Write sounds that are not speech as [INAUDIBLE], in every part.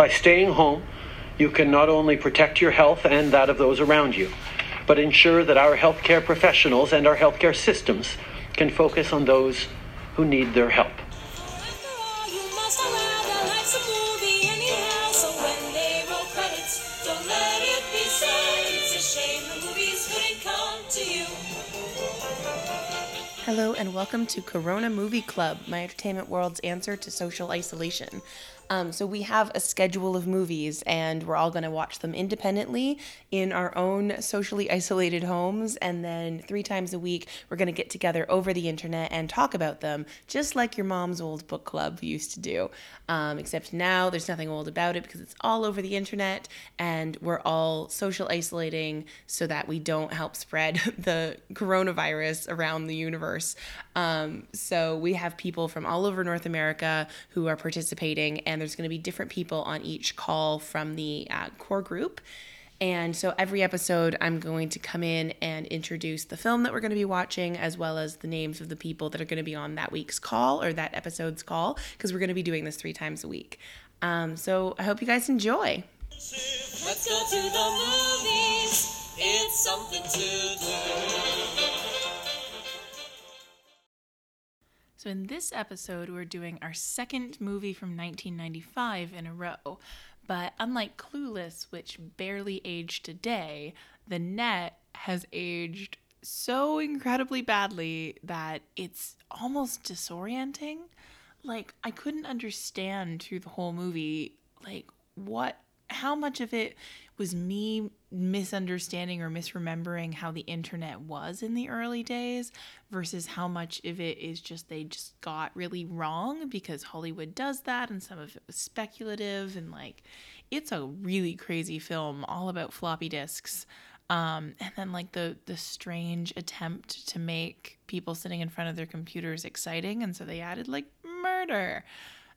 By staying home, you can not only protect your health and that of those around you, but ensure that our healthcare professionals and our healthcare systems can focus on those who need their help. Hello and welcome to Corona Movie Club, my entertainment world's answer to social isolation. Um, so we have a schedule of movies, and we're all going to watch them independently in our own socially isolated homes. And then three times a week, we're going to get together over the internet and talk about them, just like your mom's old book club used to do. Um, except now there's nothing old about it because it's all over the internet, and we're all social isolating so that we don't help spread [LAUGHS] the coronavirus around the universe. Um, so we have people from all over North America who are participating, and there's going to be different people on each call from the uh, core group. And so every episode, I'm going to come in and introduce the film that we're going to be watching, as well as the names of the people that are going to be on that week's call or that episode's call, because we're going to be doing this three times a week. Um, so I hope you guys enjoy. Let's go to the movies. It's something to do. So, in this episode, we're doing our second movie from 1995 in a row. But unlike Clueless, which barely aged a day, The Net has aged so incredibly badly that it's almost disorienting. Like, I couldn't understand through the whole movie, like, what, how much of it was me misunderstanding or misremembering how the internet was in the early days versus how much of it is just they just got really wrong because Hollywood does that and some of it was speculative and like it's a really crazy film all about floppy disks. Um, and then like the the strange attempt to make people sitting in front of their computers exciting and so they added like murder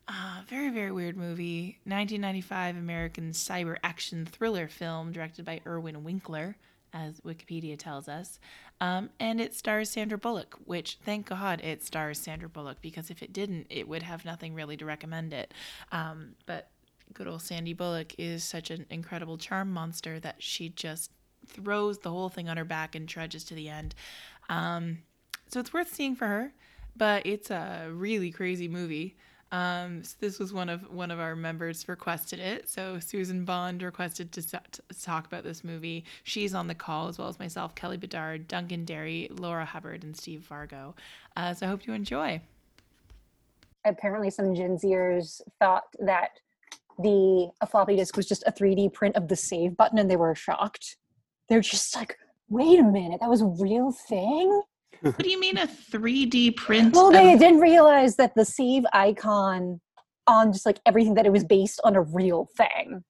uh, very, very weird movie. 1995 American cyber action thriller film directed by Irwin Winkler, as Wikipedia tells us. Um, and it stars Sandra Bullock, which, thank God, it stars Sandra Bullock because if it didn't, it would have nothing really to recommend it. Um, but good old Sandy Bullock is such an incredible charm monster that she just throws the whole thing on her back and trudges to the end. Um, so it's worth seeing for her, but it's a really crazy movie. Um, so this was one of one of our members requested it. So Susan Bond requested to, to talk about this movie. She's on the call as well as myself, Kelly Bedard, Duncan Derry, Laura Hubbard, and Steve Vargo. Uh, so I hope you enjoy. Apparently, some Gen Zers thought that the a floppy disk was just a 3D print of the save button, and they were shocked. They're just like, "Wait a minute, that was a real thing." What do you mean a 3D print? Well, they of- didn't realize that the save icon on just like everything that it was based on a real thing.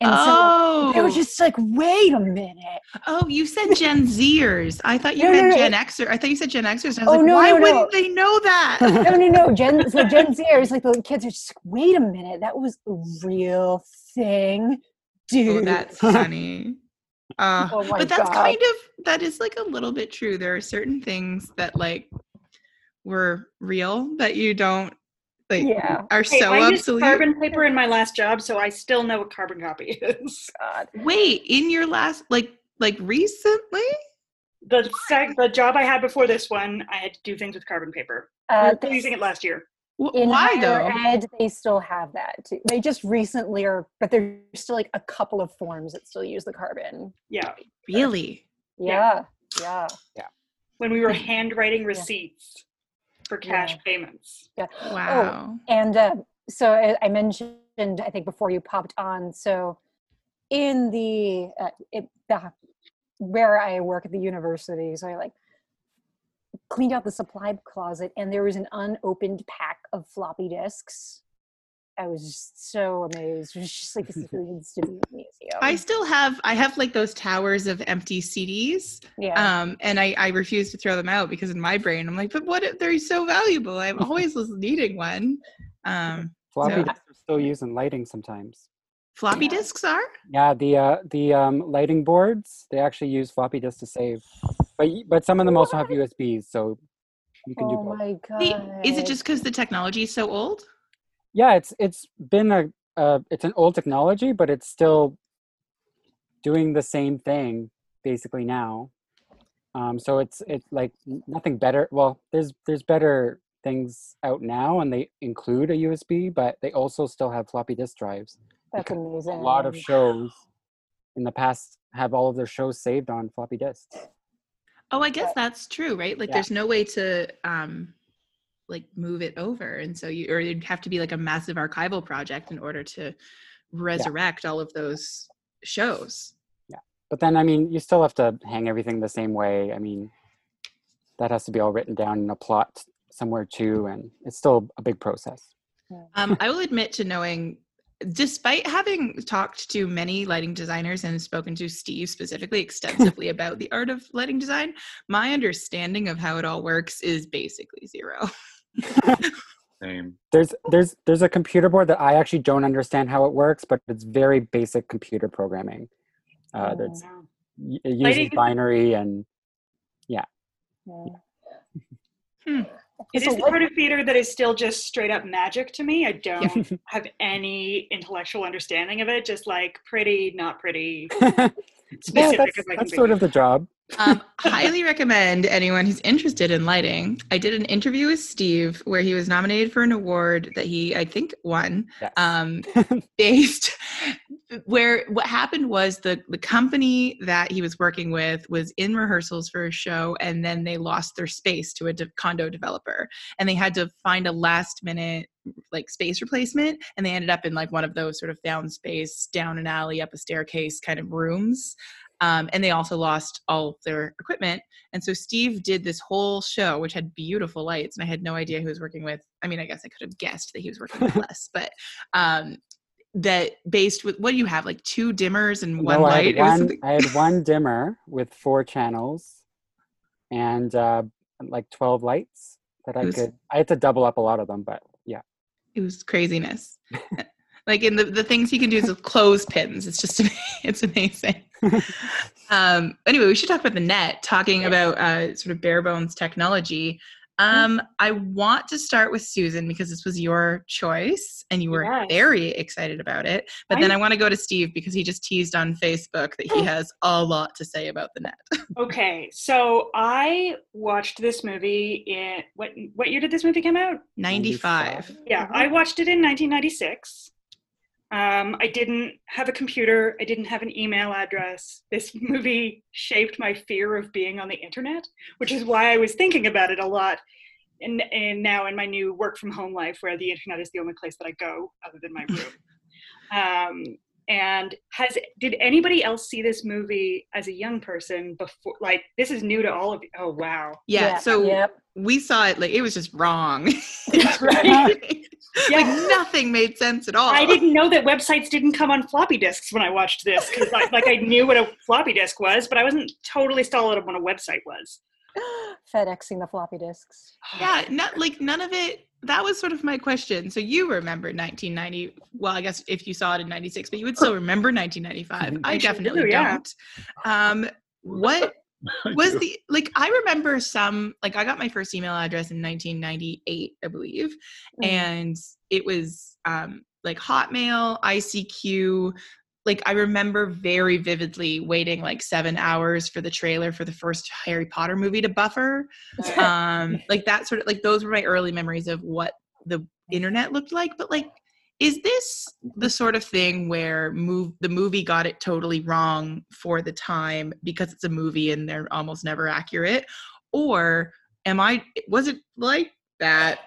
And oh. so they were oh. just like, wait a minute. Oh, you said Gen Zers. I thought you no, meant no, no. Gen Xers. I thought you said Gen Xers. I was oh, like, no, why wouldn't they know that? no, no, no. Gen, [LAUGHS] so Gen Zers, like the kids are just like, wait a minute, that was a real thing. Oh, dude. Oh, that's funny. Uh, oh but that's God. kind of that is like a little bit true. There are certain things that like were real that you don't like yeah. are hey, so I obsolete. carbon paper in my last job, so I still know what carbon copy [LAUGHS] is. God. Wait, in your last like like recently? The sec- the job I had before this one, I had to do things with carbon paper. Uh, we were using it last year in Why though? Ed, they still have that too. They just recently are, but there's still like a couple of forms that still use the carbon. Yeah. Really? Yeah. Yeah. Yeah. When we were handwriting receipts yeah. for cash yeah. payments. Yeah. Wow. Oh, and uh, so I mentioned, I think before you popped on, so in the, uh, it, the where I work at the university, so I like cleaned out the supply closet and there was an unopened pack of floppy disks. I was just so amazed. It was just like this needs to be a museum. I still have I have like those towers of empty CDs. Yeah. Um, and I, I refuse to throw them out because in my brain I'm like, but what if they're so valuable? I'm [LAUGHS] always needing one. Um, floppy so. disks are still used in lighting sometimes. Floppy yeah. disks are? Yeah, the uh, the um, lighting boards they actually use floppy disks to save. But but some of them also have USBs, so you can oh do both. Oh my god! Is it just because the technology is so old? Yeah, it's it's been a, uh, it's an old technology, but it's still doing the same thing basically now. Um, so it's it's like nothing better. Well, there's there's better things out now, and they include a USB, but they also still have floppy disk drives. That's amazing. A lot of shows in the past have all of their shows saved on floppy disks. Oh, I guess that's true, right? Like, Yeah. there's no way to um, like move it over, and so you or it'd have to be like a massive archival project in order to resurrect all of those shows. Yeah. But then, I mean, you still have to hang everything the same way. I mean, that has to be all written down in a plot somewhere too, and it's still a big process. Um, I will admit to knowing, despite having talked to many lighting designers and spoken to Steve specifically extensively [LAUGHS] about the art of lighting design, my understanding of how it all works is basically zero. [LAUGHS] Same. There's there's there's a computer board that I actually don't understand how it works, but it's very basic computer programming. Uh, that's Wow. it uses binary and Yeah. [LAUGHS] Hmm. It So is the what- part of theater that is still just straight up magic to me. I don't yeah. have any intellectual understanding of it. Just like pretty, not pretty, [LAUGHS] yeah, that's, as I that's sort of the job. um, [LAUGHS] highly recommend anyone who's interested in lighting. I did an interview with Steve where he was nominated for an award that he, I think, won. Yes. Um, [LAUGHS] based where what happened was the the company that he was working with was in rehearsals for a show and then they lost their space to a de- condo developer. And they had to find a last minute like space replacement and they ended up in like one of those sort of down space down an alley up a staircase kind of rooms. Um, and they also lost all of their equipment. And so steve did this whole show which had beautiful lights and i had no idea who was working with. I mean i guess i could have guessed that he was working with [LAUGHS] less but um, that based with what do you have like two dimmers and one No, I light had one, I had one [LAUGHS] dimmer with four channels and uh, like 12 lights that I was- could, I had to double up a lot of them, but yeah. it was craziness. Like in the, the things he can do is with clothespins it's just [LAUGHS] it's amazing. [LAUGHS] Um anyway we should talk about the net talking about uh sort of bare bones technology um i want to start with susan because this was your choice and you were Yes. very excited about it but then i want to go to steve because he just teased on facebook that he has a lot to say about the net [LAUGHS] Okay, so I watched this movie in what what year did this movie come out? 95 Yeah, Mhm. I watched it in 1996. Um, I didn't have a computer. I didn't have an email address. This [LAUGHS] movie shaped my fear of being on the internet, which is why I was thinking about it a lot. And, and now in my new work from home life, where the internet is the only place that I go other than my [LAUGHS] room. um, and has did anybody else see this movie as a young person before? Like this is new to all of you. Oh wow! yeah, so yep. we saw it like it was just wrong [LAUGHS] Right. [LAUGHS] like nothing made sense at all I didn't know that websites didn't come on floppy disks when I watched this because like, like I knew what a floppy disk was, but I wasn't totally solid on what a website was. [GASPS] FedExing the floppy disks. [SIGHS] yeah not like none of it that was sort of my question so you remember 1990 well i guess if you saw it in 96 but you would still remember 1995 i I definitely do, yeah. don't um what [LAUGHS] was the like i remember some like i got my first email address in 1998 i believe Mm. and it was um like hotmail icq like i remember very vividly waiting like seven hours for the trailer for the first harry potter movie to buffer [LAUGHS] um like that sort of like those were my early memories of what the internet looked like but like is this the sort of thing where move the movie got it totally wrong for the time because it's a movie and they're almost never accurate or am i was it like that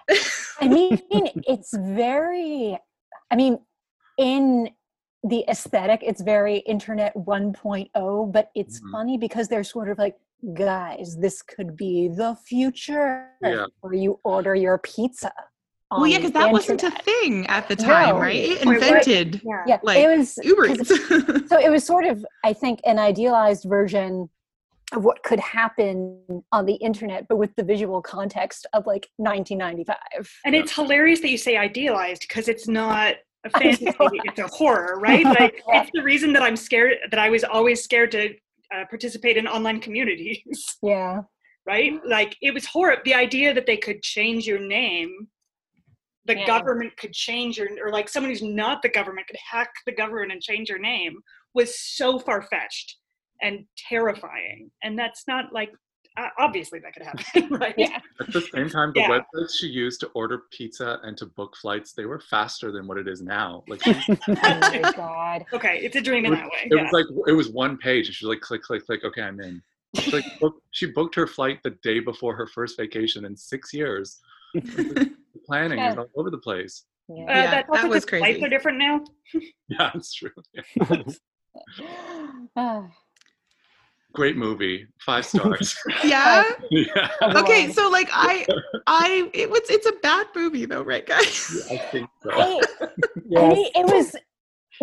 I mean, it's very, I mean, in the aesthetic, it's very internet 1.0, but it's Mhm. funny because they're sort of like, guys, this could be the future Yeah. where you order your pizza. Well yeah because the that wasn't a thing at the time No. right it invented Yeah. Yeah, like, it was uber 'cause Eats. [LAUGHS] so it was sort of i think an idealized version of what could happen on the internet but with the visual context of like 1995 And it's hilarious that you say idealized because it's not a [LAUGHS] I fantasy; it's a horror, right? [LAUGHS] Like Yeah. it's the reason that I'm scared that I was always scared to uh, participate in online communities, yeah right? Like it was horror. The idea that they could change your name the Yeah. government could change your or like someone who's not the government could hack the government and change your name was so far fetched and terrifying. And that's not like uh, obviously that could happen, [LAUGHS] right? Yeah. At the same time, the Yeah. websites she used to order pizza and to book flights, they were faster than what it is now. Like she, [LAUGHS] [LAUGHS] Oh my god. Okay, it's a dream in that way. it Yeah. was like it was one page. and She like click, click, click. Okay, I'm in. She like booked, she booked her flight the day before her first vacation in six years. The planning is all over the place. Uh, Yeah. Yeah, that's that also was 'cause Flights crazy. are different now. [LAUGHS] [LAUGHS] Yeah, it's true. Yeah. [LAUGHS] Ah, Great movie, five stars. yeah. yeah, Okay, so like I I it was it's a bad movie though, right guys? I think so. I, I mean, it was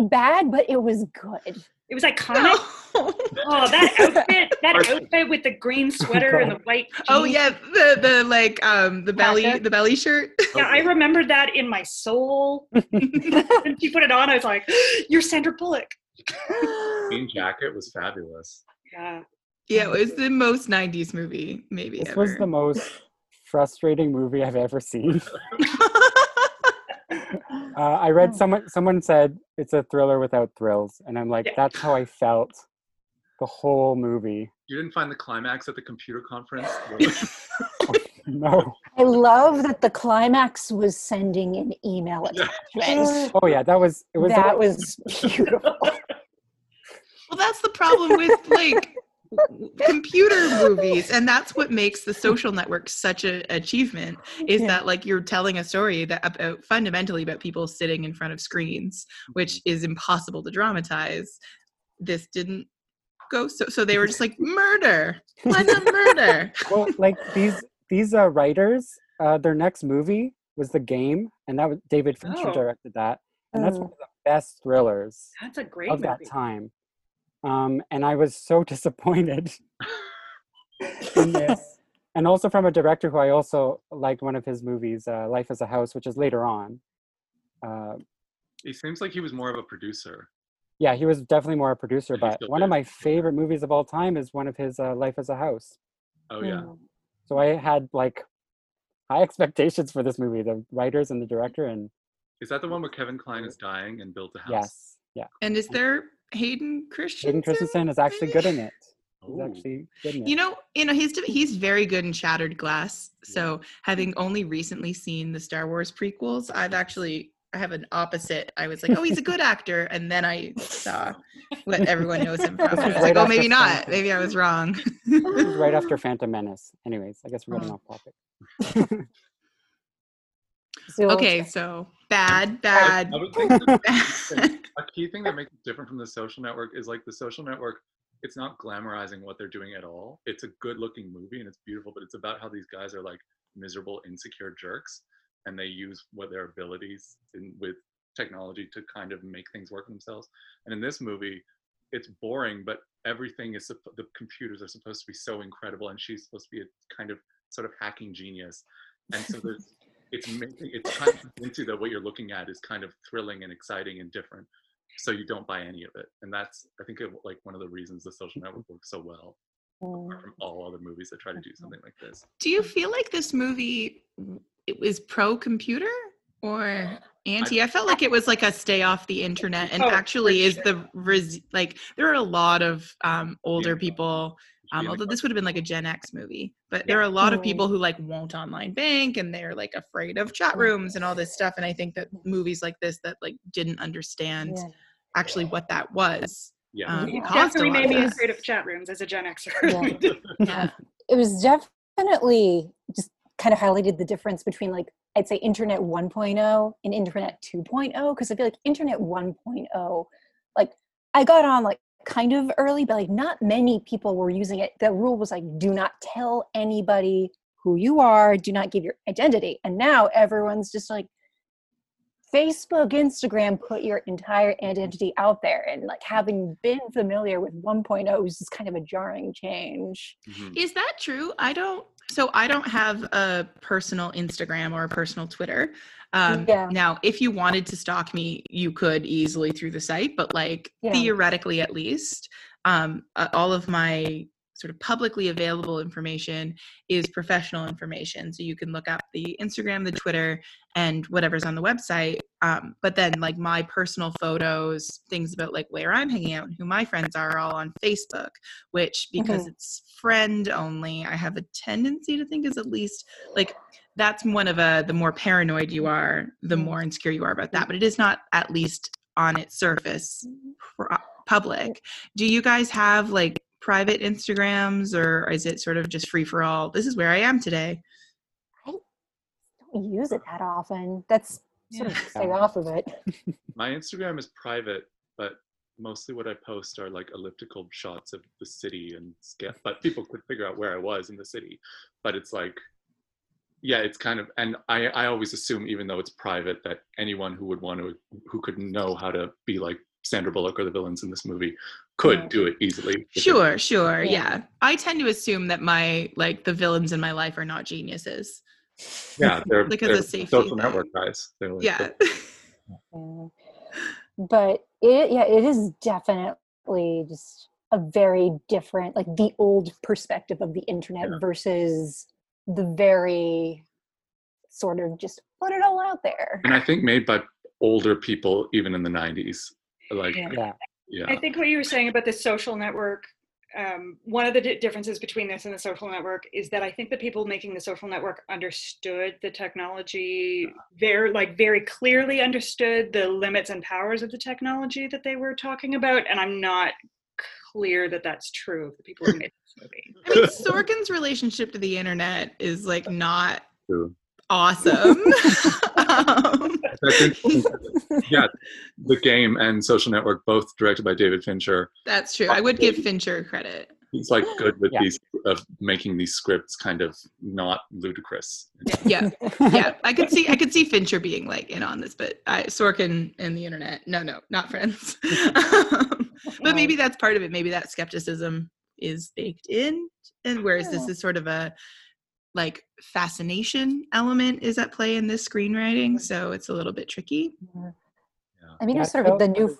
bad, but it was good. It was iconic. No. Oh, that outfit! [LAUGHS] That outfit with the green sweater and the white. Oh yeah, the the like um the belly Jacket. the belly shirt. [LAUGHS] Yeah, I remember that in my soul. [LAUGHS] and she put it on. I was like, [GASPS] "You're Sandra Bullock." [GASPS] Green Jacket was fabulous. Yeah. Yeah, it was the most '90s movie maybe This ever. was the most frustrating movie I've ever seen. Uh, I read someone someone said it's a thriller without thrills, and I'm like, Yeah. that's how I felt the whole movie. You didn't find the climax at the computer conference? [LAUGHS] No. I love that the climax was sending an email attachment. Oh yeah, that was it was that was beautiful. [LAUGHS] Well, that's the problem with like computer [LAUGHS] movies, and that's what makes the Social Network such an achievement. Is Yeah. that like you're telling a story that about fundamentally about people sitting in front of screens, which is impossible to dramatize. This didn't go so. So they were just like [LAUGHS] murder, why not murder? [LAUGHS] well, like these these uh, writers, uh, their next movie was The Game, and that was David Fincher Oh. directed that, and that's Oh. one of the best thrillers That's a great of that time. Um, and I was so [LAUGHS] disappointed [LAUGHS] in this, and also from a director who I also liked one of his movies, uh, Life as a House, which is later on. Uh, he seems like he was more of a producer. yeah, he was definitely more a producer, And but still one of my favorite movies of all time is one of his uh, Life as a House. Oh yeah. Mm. So I had like high [LAUGHS] expectations for this movie, the writers and the director, and Is that the one where Kevin Kline is dying and built a house? yes, yeah, And is there Hayden Christensen? Hayden Christensen is actually good in it. He's Oh. actually good in it. You know, you know, he's he's very good in Shattered Glass. So, having only recently seen the Star Wars prequels, I've actually I have an opposite. I was like, oh, he's a good actor, and then I saw what everyone knows him from. This [LAUGHS] I was was like, oh, maybe not. Phantom. Maybe I was wrong. This is right after [LAUGHS] Phantom Menace. Anyways, I guess we're getting Oh. off topic. So [LAUGHS] okay, so bad, bad, I would think that [LAUGHS] a key thing that makes it different from the social network is like the social network it's not glamorizing what they're doing at all. It's a good looking movie and it's beautiful but it's about how these guys are like miserable insecure jerks and they use what their abilities in, with technology to kind of make things work for themselves. And in this movie it's boring but everything is the computers are supposed to be so incredible and she's supposed to be a kind of sort of hacking genius. And so there's [LAUGHS] it's making it's kind of into that what you're looking at is kind of thrilling and exciting and different so you don't buy any of it and that's i think it, like one of the reasons the social network works so well Mm. apart from all other movies that try to do something like this Do you feel like this movie it was pro computer or anti? I felt like it was like a stay off the internet, and Oh, actually is sure. the res- like there are a lot of um, older Yeah. people um, although this would have been like a Gen X movie, but there are a lot of people who like won't online bank and they're like afraid of chat rooms and all this stuff. And I think that movies like this that like didn't understand Yeah. actually what that was. yeah Um, It caused a definitely made me that. afraid of chat rooms as a Gen Xer. Yeah. [LAUGHS] Yeah. it was definitely just kind of highlighted the difference between like I'd say internet 1.0 and internet 2.0 because I feel like internet 1.0 like I got on like kind of early but like not many people were using it the rule was like do not tell anybody who you are do not give your identity and now everyone's just like Facebook, Instagram put your entire identity out there. And like having been familiar with 1.0 is just kind of a jarring change. Mhm. Is that true? I don't. So I don't have a personal Instagram or a personal Twitter. Um, Yeah. Now, if you wanted to stalk me, you could easily through the site, but like Yeah. theoretically, at least, um, uh, all of my sort of publicly available information is professional information. So you can look up the Instagram, the Twitter, and whatever's on the website. Um, but then, like my personal photos, things about like where I'm hanging out and who my friends are, all on Facebook, which because mm-hmm. it's friend only, I have a tendency to think is at least like that's one of a the more paranoid you are, the mm-hmm. more insecure you are about that. Mm-hmm. But it is not at least on its surface pro- uh, public. Do you guys have like private Instagrams or is it sort of just free for all? This is where I am today. I don't use it that often. That's sort of Yeah. stay off of it. [LAUGHS] My Instagram is private, but mostly what I post are like elliptical shots of the city and sca- but people could figure out where I was in the city. But it's like yeah, it's kind of and I, I always assume even though it's private that anyone who would want to who could know how to be like Sandra Bullock or the villains in this movie could Yeah. do it easily. Sure, sure. Yeah. Yeah. I tend to assume that my like the villains in my life are not geniuses. Yeah, [LAUGHS] they're, Like they're a safety social thing. network guys. They're like, Yeah. Yeah. [LAUGHS] Mm-hmm. But it yeah, it is definitely just a very different, like the old perspective of the internet Yeah. versus the very sort of just put it all out there. and I think made by older people even in the 90s. Like Yeah. Yeah. yeah. I think what you were saying about the social network, um, one of the di- differences between this and the social network is that I think the people making the social network understood the technology very, like very clearly understood the limits and powers of the technology that they were talking about, and I'm not clear that that's true of the people who made this movie. [LAUGHS] I mean, Sorkin's [LAUGHS] relationship to the internet is like not True. awesome. [LAUGHS] um, That's [LAUGHS] interesting. yeah, the game and social network both directed by David Fincher. that's true. I would give Fincher credit. He's like good with Yeah. these of making these scripts kind of not ludicrous. Yeah. [LAUGHS] Yeah. I could see I could see Fincher being like in on this, but I Sorkin and the internet. No, no, not friends. [LAUGHS] Um, but maybe that's part of it. Maybe that skepticism is baked in. And whereas this is sort of a like fascination element is at play in this screenwriting. So it's a little bit tricky. I mean, Yeah, it was sort of so- the new.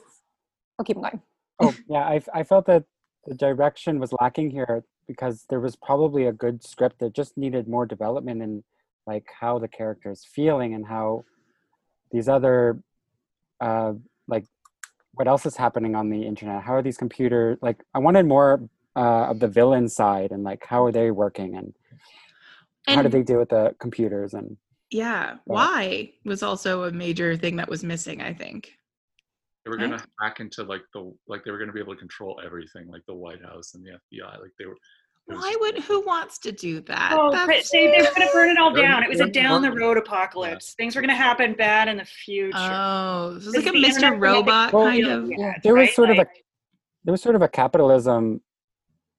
Oh, keep going. oh yeah I, I felt that the direction was lacking here because there was probably a good script that just needed more development in like how the character is feeling and how these other uh like what else is happening on the internet how are these computers like i wanted more uh of the villain side and like how are they working and, how did they deal with the computers and yeah, But- why was also a major thing that was missing, I think. They were Right. gonna hack into like the like they were gonna be able to control everything, like the White House and the FBI. Like they were. Why would who wants to do that? Oh, That's- they, they were going to burn it all down. It was a down the road apocalypse. Things were going to happen bad in the future. Oh, this is like a Mr. Robot kind Yeah, of. yeah, there was right? sort of a there was sort of a capitalism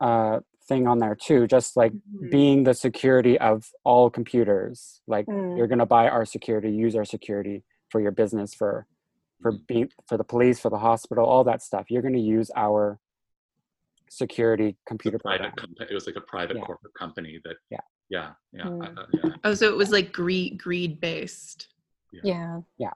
uh thing on there too just like mhm. being the security of all computers like Mm. you're going to buy our security use our security for your business for for being for the police for the hospital all that stuff you're going to use our security It's a computer private program. company. It was like a private Yeah. corporate company that. Yeah. Yeah. Yeah. Mm. I- I- yeah. Oh, so it was like greed greed based. Yeah. Yeah.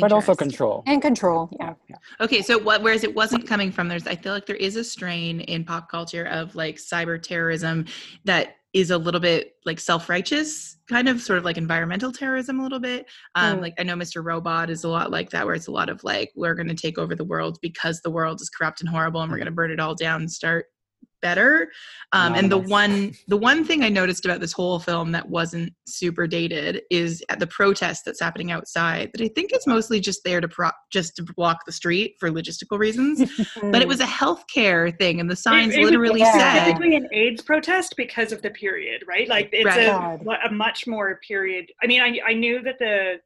But also control And control. Yeah. yeah Okay, so what whereas it wasn't coming from there's I feel like there is a strain in pop culture of like cyber terrorism that is a little bit like self-righteous, kind of sort of like environmental terrorism a little bit. Um Mm. like I know Mr. Robot is a lot like that where it's a lot of like we're going to take over the world because the world is corrupt and horrible and we're going to burn it all down and start better. Um, and the one the one thing I noticed about this whole film that wasn't super dated is at the protest that's happening outside that I think is mostly just there to pro- just to block the street for logistical reasons. but it was a healthcare thing, and the signs it was literally yeah. said specifically an AIDS protest because of the period, right? Like it's Right. a, a much more period. I mean, I, I knew that the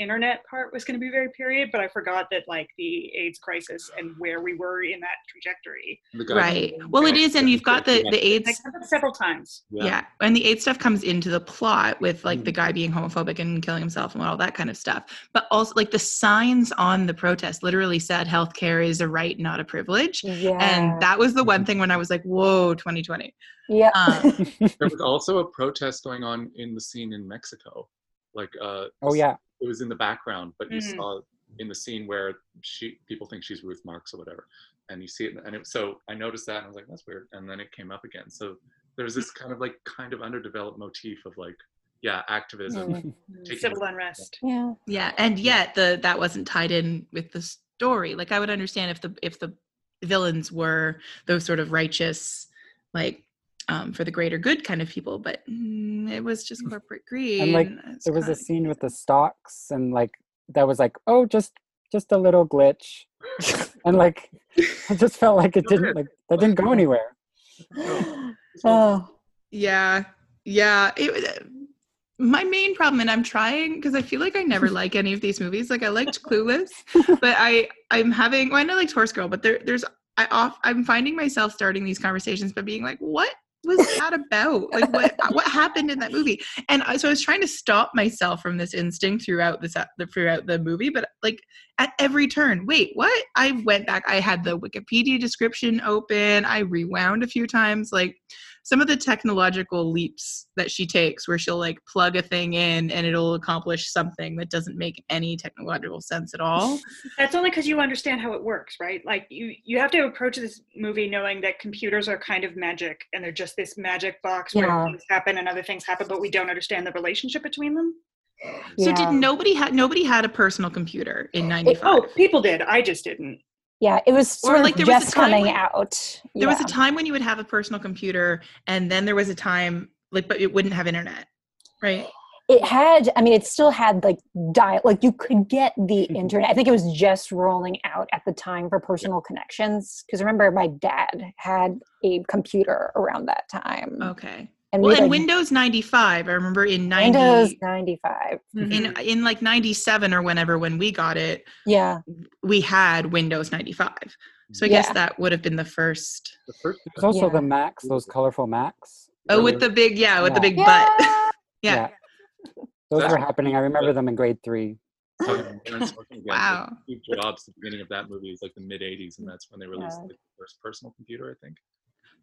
internet part was going to be very period, but I forgot that like the AIDS crisis and where we were in that trajectory. Right. Well, it is, and you've got the the AIDS. said several times. Yeah. and the AIDS stuff comes into the plot with like the Mm. guy being homophobic and killing himself and all that kind of stuff. But also, like the signs on the protest literally said healthcare is a right, not a privilege. yeah. And that was the one thing when I was like, "Whoa, 2020." yeah. Um, [LAUGHS] There was also a protest going on in the scene in Mexico. Like, uh, oh yeah it was in the background, but you Mhm. saw in the scene where she people think she's Ruth Marx or whatever, and you see it, and it, so I noticed that and I was like, that's weird, and then it came up again. So there's this kind of like kind of underdeveloped motif of like, yeah, activism. Mm. taking- Civil unrest. Yeah. Yeah, and yet the that wasn't tied in with the story. Like I would understand if the if the villains were those sort of righteous, like um, for the greater good kind of people, but mm, it was just corporate greed. And, like, it's there was a scene with the stocks and like that was like oh just just a little glitch [LAUGHS] and like it just felt like it [LAUGHS] didn't like that didn't go [LAUGHS] anywhere [GASPS] Oh. Yeah, yeah. It, was- uh, my main problem, and I'm trying because I feel like I never like any of these movies. Like I liked Clueless, but I I'm having. Well, I know like Horse Girl, but there there's I off I'm finding myself starting these conversations by being like, what was that about? Like what uh, what happened in that movie? And I, so I was trying to stop myself from this instinct throughout this uh, throughout the movie, but like at every turn, wait, what? I went back. I had the Wikipedia description open. I rewound a few times, like some of the technological leaps that she takes where she'll like plug a thing in and it'll accomplish something that doesn't make any technological sense at all [LAUGHS] That's only because you understand how it works, right? Like you, you have to approach this movie knowing that computers are kind of magic, and they're just this magic box Yeah. where things happen and other things happen, but we don't understand the relationship between them. so Yeah. did nobody had nobody had a personal computer in 95 oh, people did. I just didn't. Yeah, it was Or, sort like, of there was just coming when- out. there was a time when you would have a personal computer and then there was a time like but it wouldn't have internet right? It had i mean it still had like dial like you could get the mm-hmm. internet. I think it was just rolling out at the time for personal connections because remember my dad had a computer around that time. Okay and well we in like, windows 95 i remember in 90 windows 95 mm-hmm. in mm-hmm. in like 97 or whenever when we got it yeah we had windows 95 so i guess that would have been the first The first there's also Yeah. the Macs, those colorful Macs. oh with the big yeah with the Yeah. big butt Yeah. [LAUGHS] yeah those That's- were happening i remember them in grade three [LAUGHS] talking about parents working again, Wow. Steve Jobs, the beginning of that movie is like the mid '80s, and that's when they released Yeah. the first personal computer, I think.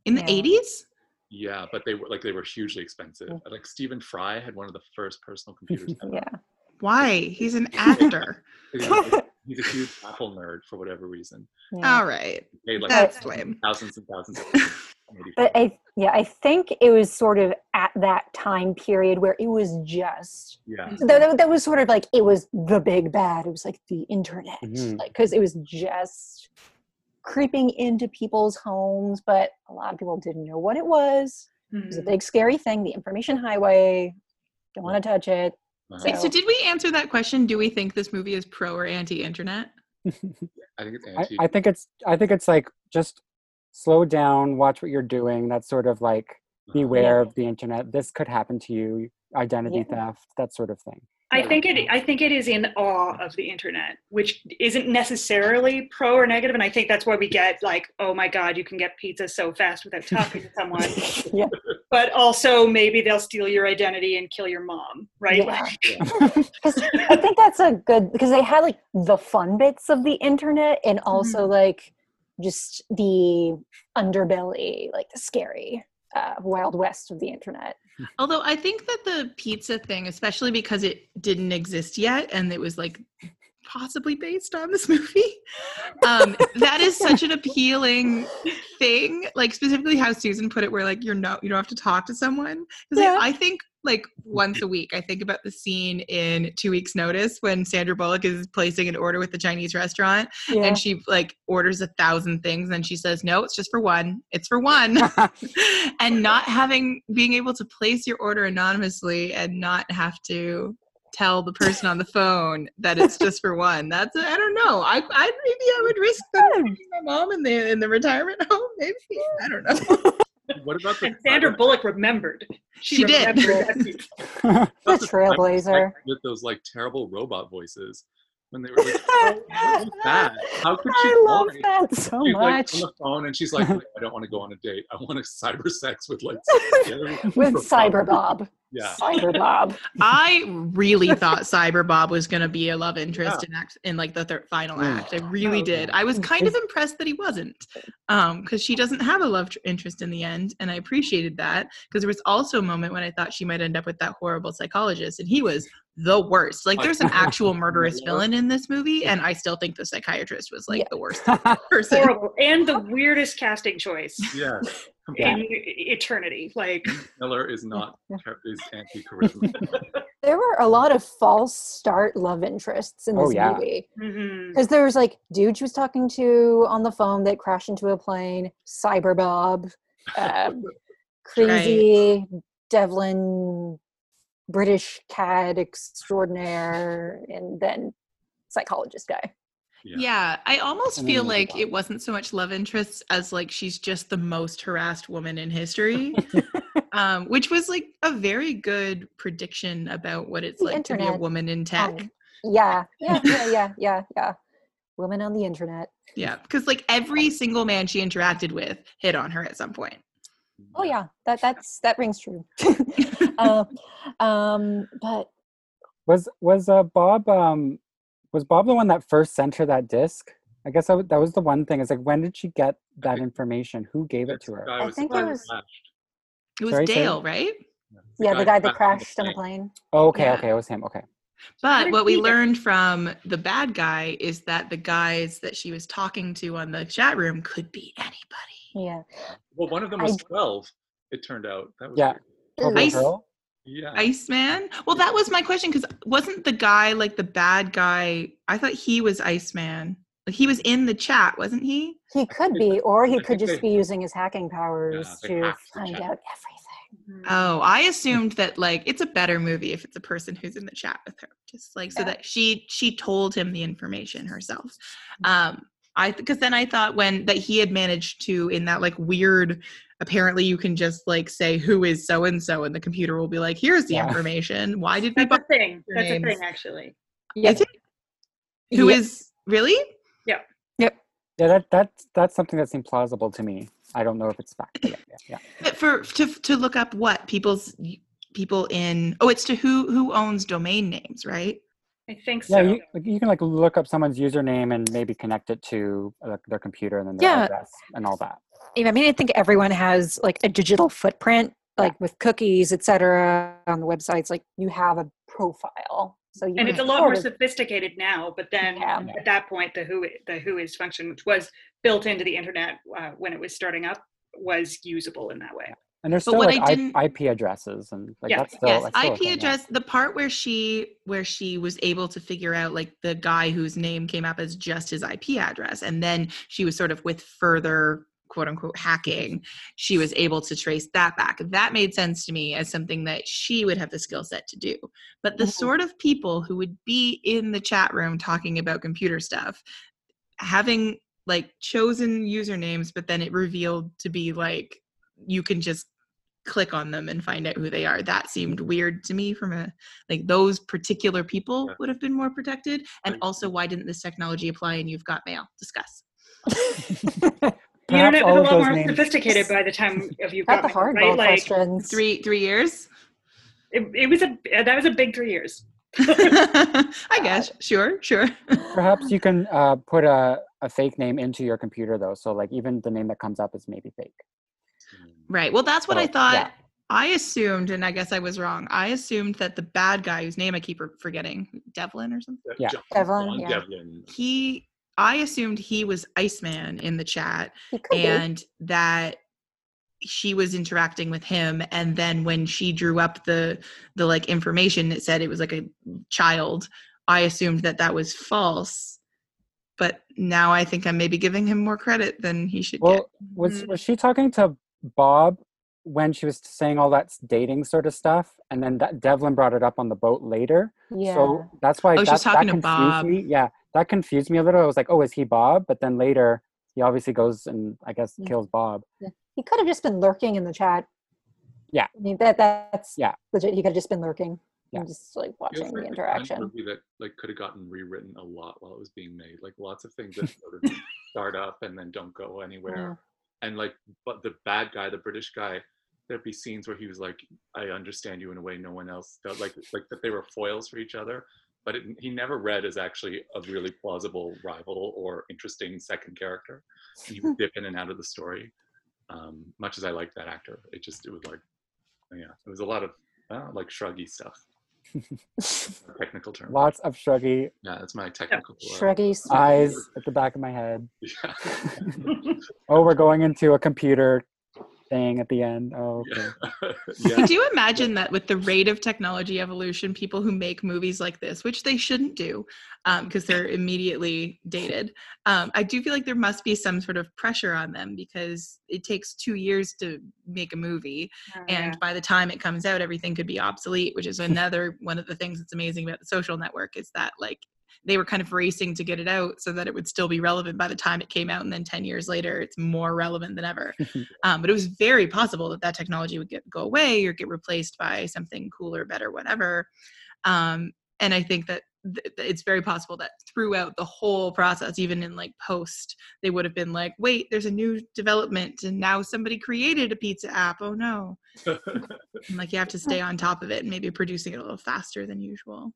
in the Yeah. 80s Yeah, but they were like they were hugely expensive. Like Stephen Fry had one of the first personal [LAUGHS] computers. ever. yeah why he's an actor [LAUGHS] He's a- He's a huge [LAUGHS] Apple nerd for whatever reason. yeah. all right He paid like that's lame thousands and thousands. Of but i yeah i think it was sort of at that time period where it was just yeah, that, that- that was sort of like it was the big bad it was like the internet Mhm. like because it was just creeping into people's homes but a lot of people didn't know what it was it was a big scary thing the information highway don't want to touch it Uh-huh. Wait, so So- did we answer that question do we think this movie is pro or anti-internet [LAUGHS] I think it's I, anti. I think it's i think it's like just slow down watch what you're doing that's sort of like beware of the internet this could happen to you identity Yeah. theft that sort of thing I think it. I think it is in awe of the internet, which isn't necessarily pro or negative. And I think that's why we get like, oh my god, you can get pizza so fast without talking to someone. [LAUGHS] Yeah. But also maybe they'll steal your identity and kill your mom, right? Yeah. Like, 'Cause [LAUGHS] i think that's a good because they had like the fun bits of the internet and also like just the underbelly like the scary uh, wild west of the internet Although I think that the pizza thing, especially because it didn't exist yet and it was like possibly based on this movie, um, that is such an appealing thing. Like specifically how Susan put it, where like you're not you don't have to talk to someone. 'Cause, like, I think like once a week, I think about the scene in Two Weeks Notice when Sandra Bullock is placing an order with the Chinese restaurant yeah. and she like orders a thousand things and she says no it's just for one. It's for one. [LAUGHS] And not having being able to place your order anonymously and not have to tell the person on the phone that it's [LAUGHS] just for one. That's i don't know. I, I maybe i would risk them taking my mom in the in the retirement [LAUGHS] home. Maybe. I don't know. What about the and Sandra Bullock remembered. She did. remembered that [LAUGHS] pizza. [LAUGHS] the about the cyber trailblazer with those like terrible robot voices when they were like, "Oh, what [LAUGHS] that? How could she i love me?" that so She's like much on the phone and she's like, I don't want to go on a date. I want to cyber sex with like with cyber bob Yeah. cyber bob [LAUGHS] i really thought cyber bob was going to be a love interest in act in like the third final Mm. act i really Oh, did i was kind of impressed that he wasn't um because she doesn't have a love tr- interest in the end and i appreciated that because there was also a moment when i thought she might end up with that horrible psychologist and he was the worst. Like there's an actual [LAUGHS] murderous villain in this movie, and I still think the psychiatrist was like Yeah. the worst [LAUGHS] person. Horrible. And the weirdest casting choice Yeah, in eternity. Like Miller is [LAUGHS] not is anti charisma. [LAUGHS] There were a lot of false start love interests in Oh, this yeah. movie. Because there was like dude she was talking to on the phone that crashed into a plane, Cyber Bob, um, [LAUGHS] crazy Devlin, British cad extraordinaire, and then psychologist guy. Yeah, I almost And feel like it wasn't so much love interests as like she's just the most harassed woman in history, [LAUGHS] um, which was like a very good prediction about what it's The like to be a woman in tech. Um, yeah, yeah, yeah, [LAUGHS] yeah, yeah, yeah. Women on the internet. Yeah, because like every single man she interacted with hit on her at some point. Oh yeah, that that's that rings true. uh, [LAUGHS] um, but Was was uh Bob um was Bob the one that first sent her that disc? I guess that, that was the one thing. Is like when did she get that information? Who gave it to her? I think it was- It was Sorry, say- Dale, right? yeah, the guy that crashed crashed on the plane. Oh, okay, Yeah. okay, it was him. Okay. But what we he learned from the bad guy is that the guys that she was talking to on the chat room could be anybody. Yeah. Well, one of them I- was twelve. It turned out that was Yeah. weird. Ice- girl? Yeah. Iceman? Well, that was my question because wasn't the guy like the bad guy? I thought he was Iceman. Like he was in the chat, wasn't he? He could be, or he could just be using his hacking powers they to find out everything. Mhm. Oh, I assumed that like it's a better movie if it's a person who's in the chat with her, just like so Yeah. that she she told him the information herself. Um, I because then I thought when that he had managed to in that like weird. Apparently, you can just like say who is so and so, and the computer will be like, "Here's the Yeah. information. Why did we That's buy a thing. their That's a thing, actually. Yeah. Is it? Who Yep. is really? Yeah, yeah that that's that's something that seemed plausible to me. I don't know if it's fact. Yeah, yeah, yeah. [LAUGHS] But for to to look up what people's people in oh it's to who who owns domain names right I think so. Yeah, you, like, you can like look up someone's username and maybe connect it to uh, their computer and then their Yeah. address and all that. Yeah, I mean, I think everyone has like a digital footprint, like with cookies, etc. On the websites, like you have a profile, so you and it's a lot more of- sophisticated now. But then Yeah. at that point, the who the WHOIS function, which was built into the internet uh, when it was starting up, was usable in that way. And there's still what like I IP addresses and like Yeah. that's still yes that's still ip address the part where she where she was able to figure out like the guy whose name came up as just his ip address and then she was sort of with further quote unquote hacking she was able to trace that back that made sense to me as something that she would have the skill set to do but the Mhm. sort of people who would be in the chat room talking about computer stuff having like chosen usernames but then it revealed to be like you can just click on them and find out who they are. That seemed weird to me from a like those particular people would have been more protected. And also why didn't this technology apply and you've got mail? Discuss. [LAUGHS] The Perhaps internet was a lot more names- sophisticated [LAUGHS] by the time of you Got got the hardball right? Like questions. three three years? it, it was a that was a big three years. [LAUGHS] i guess. Sure sure. Perhaps you can uh, put a, a fake name into your computer though, so like even the name that comes up is maybe fake. Right well that's what i thought yeah. i assumed and i guess i was wrong i assumed that the bad guy whose name i keep forgetting devlin or something Yeah. John- Devlin, John yeah. Devlin. he i assumed he was iceman in the chat He could be. and that she was interacting with him and then when she drew up the the like information it said it was like a child i assumed that that was false but now i think i'm maybe giving him more credit than he should get Well, was Mhm. was she talking to Bob when she was saying all that dating sort of stuff, and then that Devlin brought it up on the boat later? yeah. So that's why Oh, she that, was that talking to confused Bob. me. Yeah, that confused me a little. I was like, oh, is he Bob? But then later, he obviously goes and I guess Yeah. kills Bob. he could have just been lurking in the chat. Yeah. I mean that that's Yeah. legit. He could have just been lurking Yeah. and just like watching like the kind of interaction. movie that like could have gotten rewritten a lot while it was being made. Like lots of things that sort of start up and then don't go anywhere. And like, but the bad guy, the British guy, there'd be scenes where he was like, "I understand you in a way no one else does." Like, like that they were foils for each other. But it, he never read as actually a really plausible rival or interesting second character. He would [LAUGHS] dip in and out of the story. Um, much as I like that actor, it just it was like, yeah, it was a lot of uh, like shruggy stuff. Technical term. Lots of shruggy Yeah, that's my technical. uh, Shruggy. eyes at the back of my head. [LAUGHS] Yeah. [LAUGHS] Oh, we're going into a computer thing at the end. Oh, okay. [LAUGHS] yeah. Could you imagine that with the rate of technology evolution, people who make movies like this, which they shouldn't do because they're immediately dated, um, I do feel like there must be some sort of pressure on them because it takes two years to make a movie. Oh, And by the time it comes out, everything could be obsolete, which is [LAUGHS] another one of the things that's amazing about the social network is that like they were kind of racing to get it out so that it would still be relevant by the time it came out. And then 10 years later, it's more relevant than ever. [LAUGHS] um, but it was very possible that that technology would get go away or get replaced by something cooler, better, whatever. Um, and I think that th- th- it's very possible that throughout the whole process, even in like post, they would have been like, wait, there's a new development and now somebody created a pizza app. Oh no. [LAUGHS] Like you have to stay on top of it and maybe producing it a little faster than usual.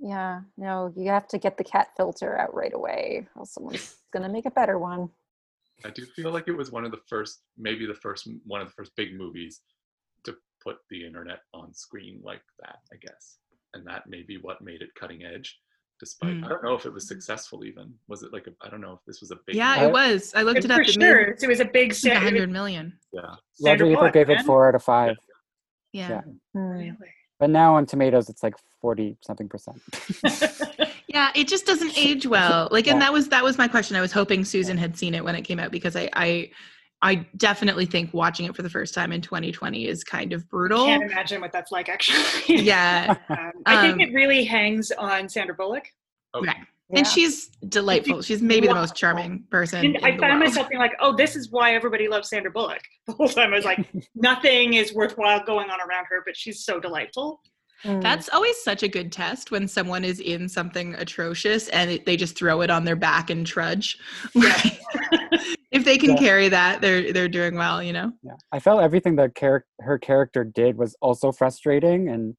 Yeah, no, you have to get the cat filter out right away, or someone's gonna make a better one. I do feel like it was one of the first, maybe the first, one of the first big movies to put the internet on screen like that, I guess. And that may be what made it cutting edge. Despite, Mm. I don't know if it was successful even. Was it like, a, I don't know if this was a big. Yeah, movie. it was. I looked it up. for It sure. made It was a big like 100 million. Yeah. Roger Sandra Ebert Bullock, gave it four out of five. Yeah. Yeah. Hmm. Really? But now on tomatoes, it's like 40 something percent. [LAUGHS] Yeah, it just doesn't [LAUGHS] age well. Like, and Yeah. that was that was my question. I was hoping Susan had seen it when it came out because I I I definitely think watching it for the first time in 2020 is kind of brutal. I can't imagine what that's like actually. Yeah, [LAUGHS] Um, I think Um, it really hangs on Sandra Bullock. Okay. Right. Yeah. and she's delightful. She's maybe the most charming person. And I the found myself being like, oh, this is why everybody loves Sandra Bullock. [LAUGHS] The whole time I was like, nothing is worthwhile going on around her, but she's so delightful. Mm. That's always such a good test when someone is in something atrocious and it, they just throw it on their back and trudge. Like, [LAUGHS] if they can Yeah. carry that, they're they're doing well, you know. Yeah. I felt everything that char- her character did was also frustrating and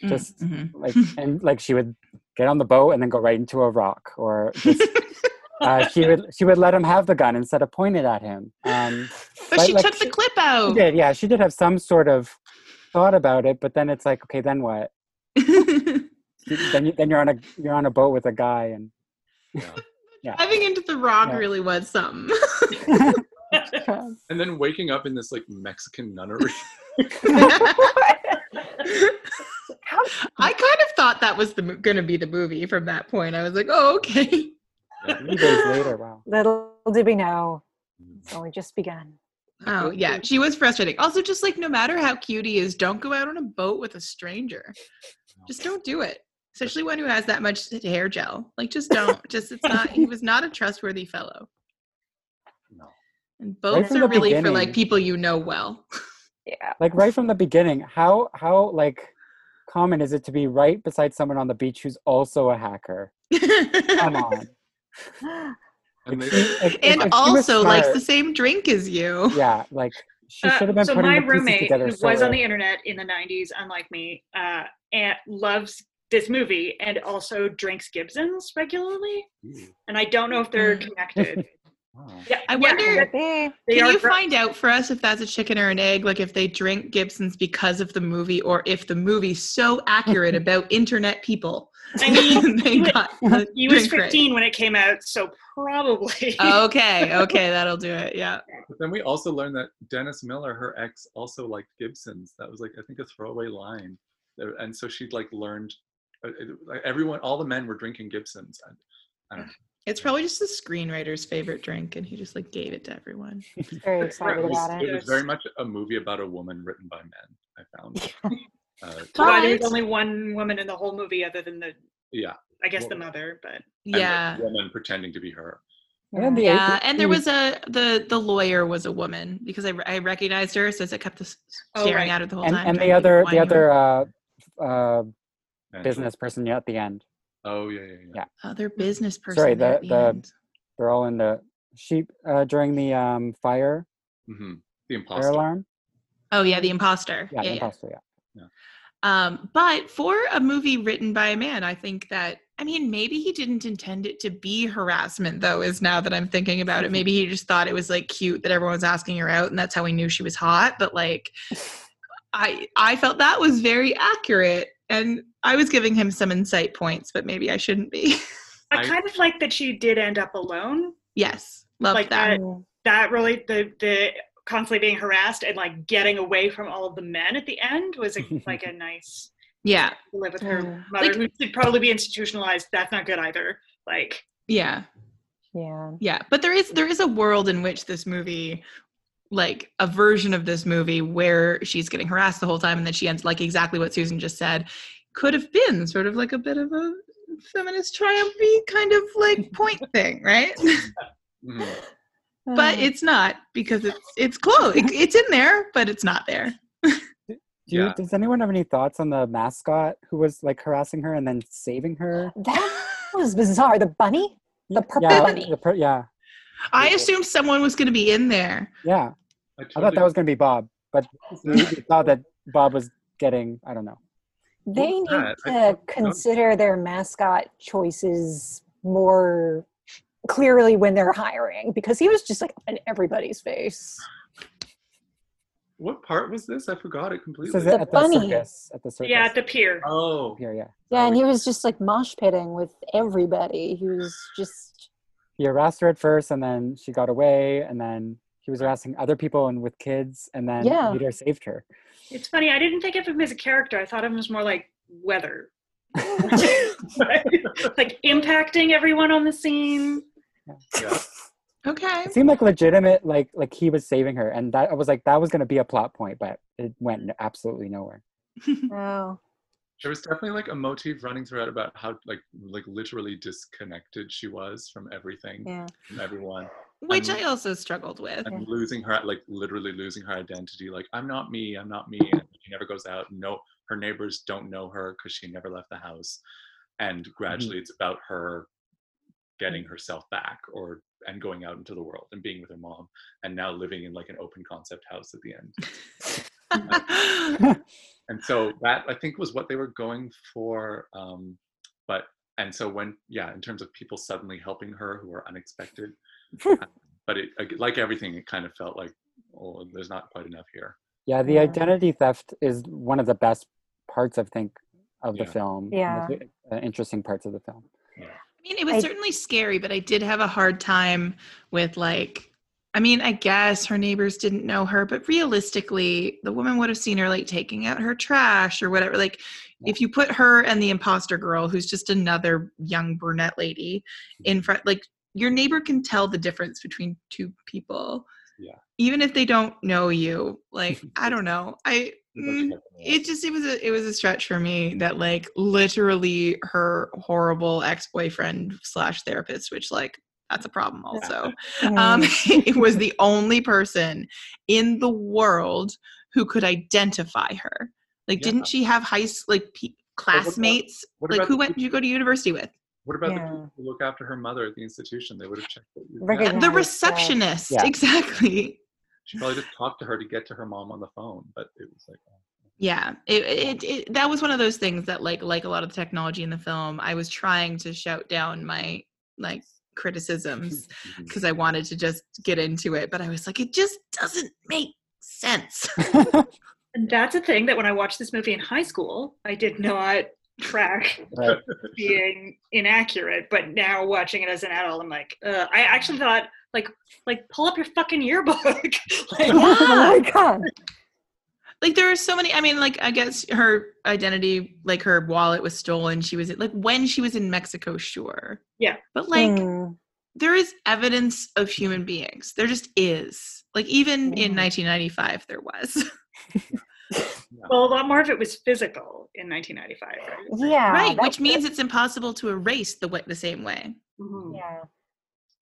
Mm, just mhm. like, [LAUGHS] and like she would get on the boat and then go right into a rock or just, uh, she would, she would let him have the gun instead of point it at him. Um, but like- she like took the she- clip she out. did, yeah, she did have some sort of thought about it, but then it's like, okay, then what? [LAUGHS] Then you, then you're on a you're on a boat with a guy and Yeah. [LAUGHS] Diving into the rock Yeah. really was something. [LAUGHS] And then waking up in this like Mexican nunnery. [LAUGHS] I kind of thought that was the going to be the movie from that point. I was like, oh, okay. three days later, wow. [LAUGHS] Little did we know, mm. it's only just begun. Oh, yeah. She was frustrating. Also, just like no matter how cute he is, don't go out on a boat with a stranger. Just don't do it. Especially one who has that much hair gel. Like, just don't. [LAUGHS] just, it's not, he was not a trustworthy fellow. No. And boats from are the really for like people you know well. Yeah. Like right from the beginning, how how like common is it to be right beside someone on the beach who's also a hacker? Come [LAUGHS] on. And If she- if- if- if and she was also likes the same drink as you. yeah, like she Uh, should have been so putting my the pieces roommate, together. who so was on the internet in the 90s, unlike me, uh, and loves this movie and also drinks Gibsons regularly. And I don't know if they're [LAUGHS] connected. Wow. Yeah, I wonder- that- Hey, they Can you gr- find out for us if that's a chicken or an egg? Like if they drink Gibsons because of the movie, or if the movie's so accurate [LAUGHS] about internet people? I mean, [LAUGHS] they he was- got he was drink right. 15 when it came out, so probably. Okay, okay, [LAUGHS] that'll do it. Yeah. But then we also learned that Dennis Miller, her ex, also liked Gibsons. That was like I think a throwaway line, and so she'd like learned. uh, like, Everyone, all the men were drinking Gibsons. I, It's probably just the screenwriter's favorite drink, and he just like gave it to everyone. very excited it, was, about it it. was very much a movie about a woman written by men. I found. Uh, Why there's only one woman in the whole movie other than the, yeah, I guess, the mother, but and the Yeah. woman pretending to be her. And Yeah, eighth- and there was a the the lawyer was a woman because I, I recognized her, so I kept this Oh, staring right. at her the whole and, time. and the other the other uh, uh, business person yeah, at the end. Oh yeah, yeah, yeah. Yeah. other business person. Sorry, there the- the, the- end. They're all in the sheep uh, during the um, fire Mm-hmm. The fire imposter. alarm. Oh yeah, the imposter. Yeah, Yeah, the yeah. imposter, yeah. Um, but for a movie written by a man, I think that I mean maybe he didn't intend it to be harassment though, is now that I'm thinking about it. [LAUGHS] Maybe he just thought it was like cute that everyone was asking her out and that's how he knew she was hot. But like [LAUGHS] I I felt that was very accurate. And I was giving him some insight points, but maybe I shouldn't be. [LAUGHS] I I- kind of like that she did end up alone. yes, love Like that. Mm. That really the the constantly being harassed and like getting away from all of the men at the end was a, [LAUGHS] like a nice Yeah, to live with her Mm. mother Like- who should probably be institutionalized. That's not good either. Like yeah, Yeah. yeah. But there is there is a world in which this movie, like a version of this movie where she's getting harassed the whole time, and then she ends like exactly what Susan just said, could have been sort of like a bit of a feminist triumphy kind of like point thing, right? Mhm. [LAUGHS] but Uh, it's not because it's it's close. It, it's in there, but it's not there. Do you, Yeah. Does anyone have any thoughts on the mascot who was like harassing her and then saving her? [LAUGHS] that was bizarre. The bunny? The purple yeah, bunny. the pur- yeah, I assumed someone was going to be in there. yeah. I, I thought that was gonna be Bob, but [LAUGHS] we we thought that Bob was getting I don't know. They was need that? To thought- consider their mascot choices more clearly when they're hiring because he was just like in everybody's face. What part was this? I forgot it This completely. is The at the bunny. circus. At the circus. yeah, at the pier. oh, Here, yeah. Yeah, and he was just like mosh pitting with everybody. He was just He harassed her at first, and then she got away, and then he was harassing other people and with kids, and then Yeah. later saved her. It's funny. I didn't think of him as a character. I thought of him as more like weather, [LAUGHS] like impacting everyone on the scene. yeah. Okay. It seemed like legitimate, like like he was saving her, and that I was like that was gonna be a plot point, but it went absolutely nowhere. [LAUGHS] oh. There was definitely like a motif running throughout about how like like literally disconnected she was from everything, Yeah. from everyone, Which Um, I also struggled with. and losing her like literally losing her identity. Like I'm not me, I'm not me. And she never goes out. No, her neighbors don't know her because she never left the house. And gradually, it's about her getting herself back or and going out into the world and being with her mom and now living in like an open concept house at the end [LAUGHS] [LAUGHS] and so that i think was what they were going for um but and so when yeah in terms of people suddenly helping her who are unexpected [LAUGHS] but it like everything it kind of felt like oh there's not quite enough here Yeah, the Yeah. identity theft is one of the best parts, I think, of the Yeah. film. Yeah. Most, uh, interesting parts of the film. Yeah. I mean, it was I- certainly scary, but I did have a hard time with like. I mean, I guess her neighbors didn't know her, but realistically, the woman would have seen her like taking out her trash or whatever. Like, if you put her and the imposter girl, who's just another young brunette lady, in front, like your neighbor can tell the difference between two people. Yeah. Even if they don't know you, like [LAUGHS] I don't know, I. Mm, it just it was a it was a stretch for me that like literally her horrible ex-boyfriend slash therapist which like that's a problem also [LAUGHS] um Mm. [LAUGHS] it was the only person in the world who could identify her like Yeah. didn't she have high like pe- classmates what like who went did you go to university with what about the people who look after her mother at the institution? They would have checked that you- the receptionist Yeah. exactly. She probably just talked to her to get to her mom on the phone but it was like oh. yeah it, it, it that was one of those things that like like a lot of the technology in the film i was trying to shout down my like criticisms [LAUGHS] mm-hmm. because i wanted to just get into it but i was like it just doesn't make sense. [LAUGHS] And that's a thing that when I watched this movie in high school, I did not track Right. [LAUGHS] being inaccurate. But now watching it as an adult, I'm like, uh, I actually thought, like, like pull up your fucking yearbook. [LAUGHS] like, [LAUGHS] oh my god. like there are so many i mean like i guess her identity like her wallet was stolen she was like when she was in mexico sure Yeah. but like Mm. there is evidence of human beings there just is like even in 1995 there was well, a lot more of it was physical in 1995, right? Yeah. right which means it's impossible to erase the way the same way Mhm. Yeah.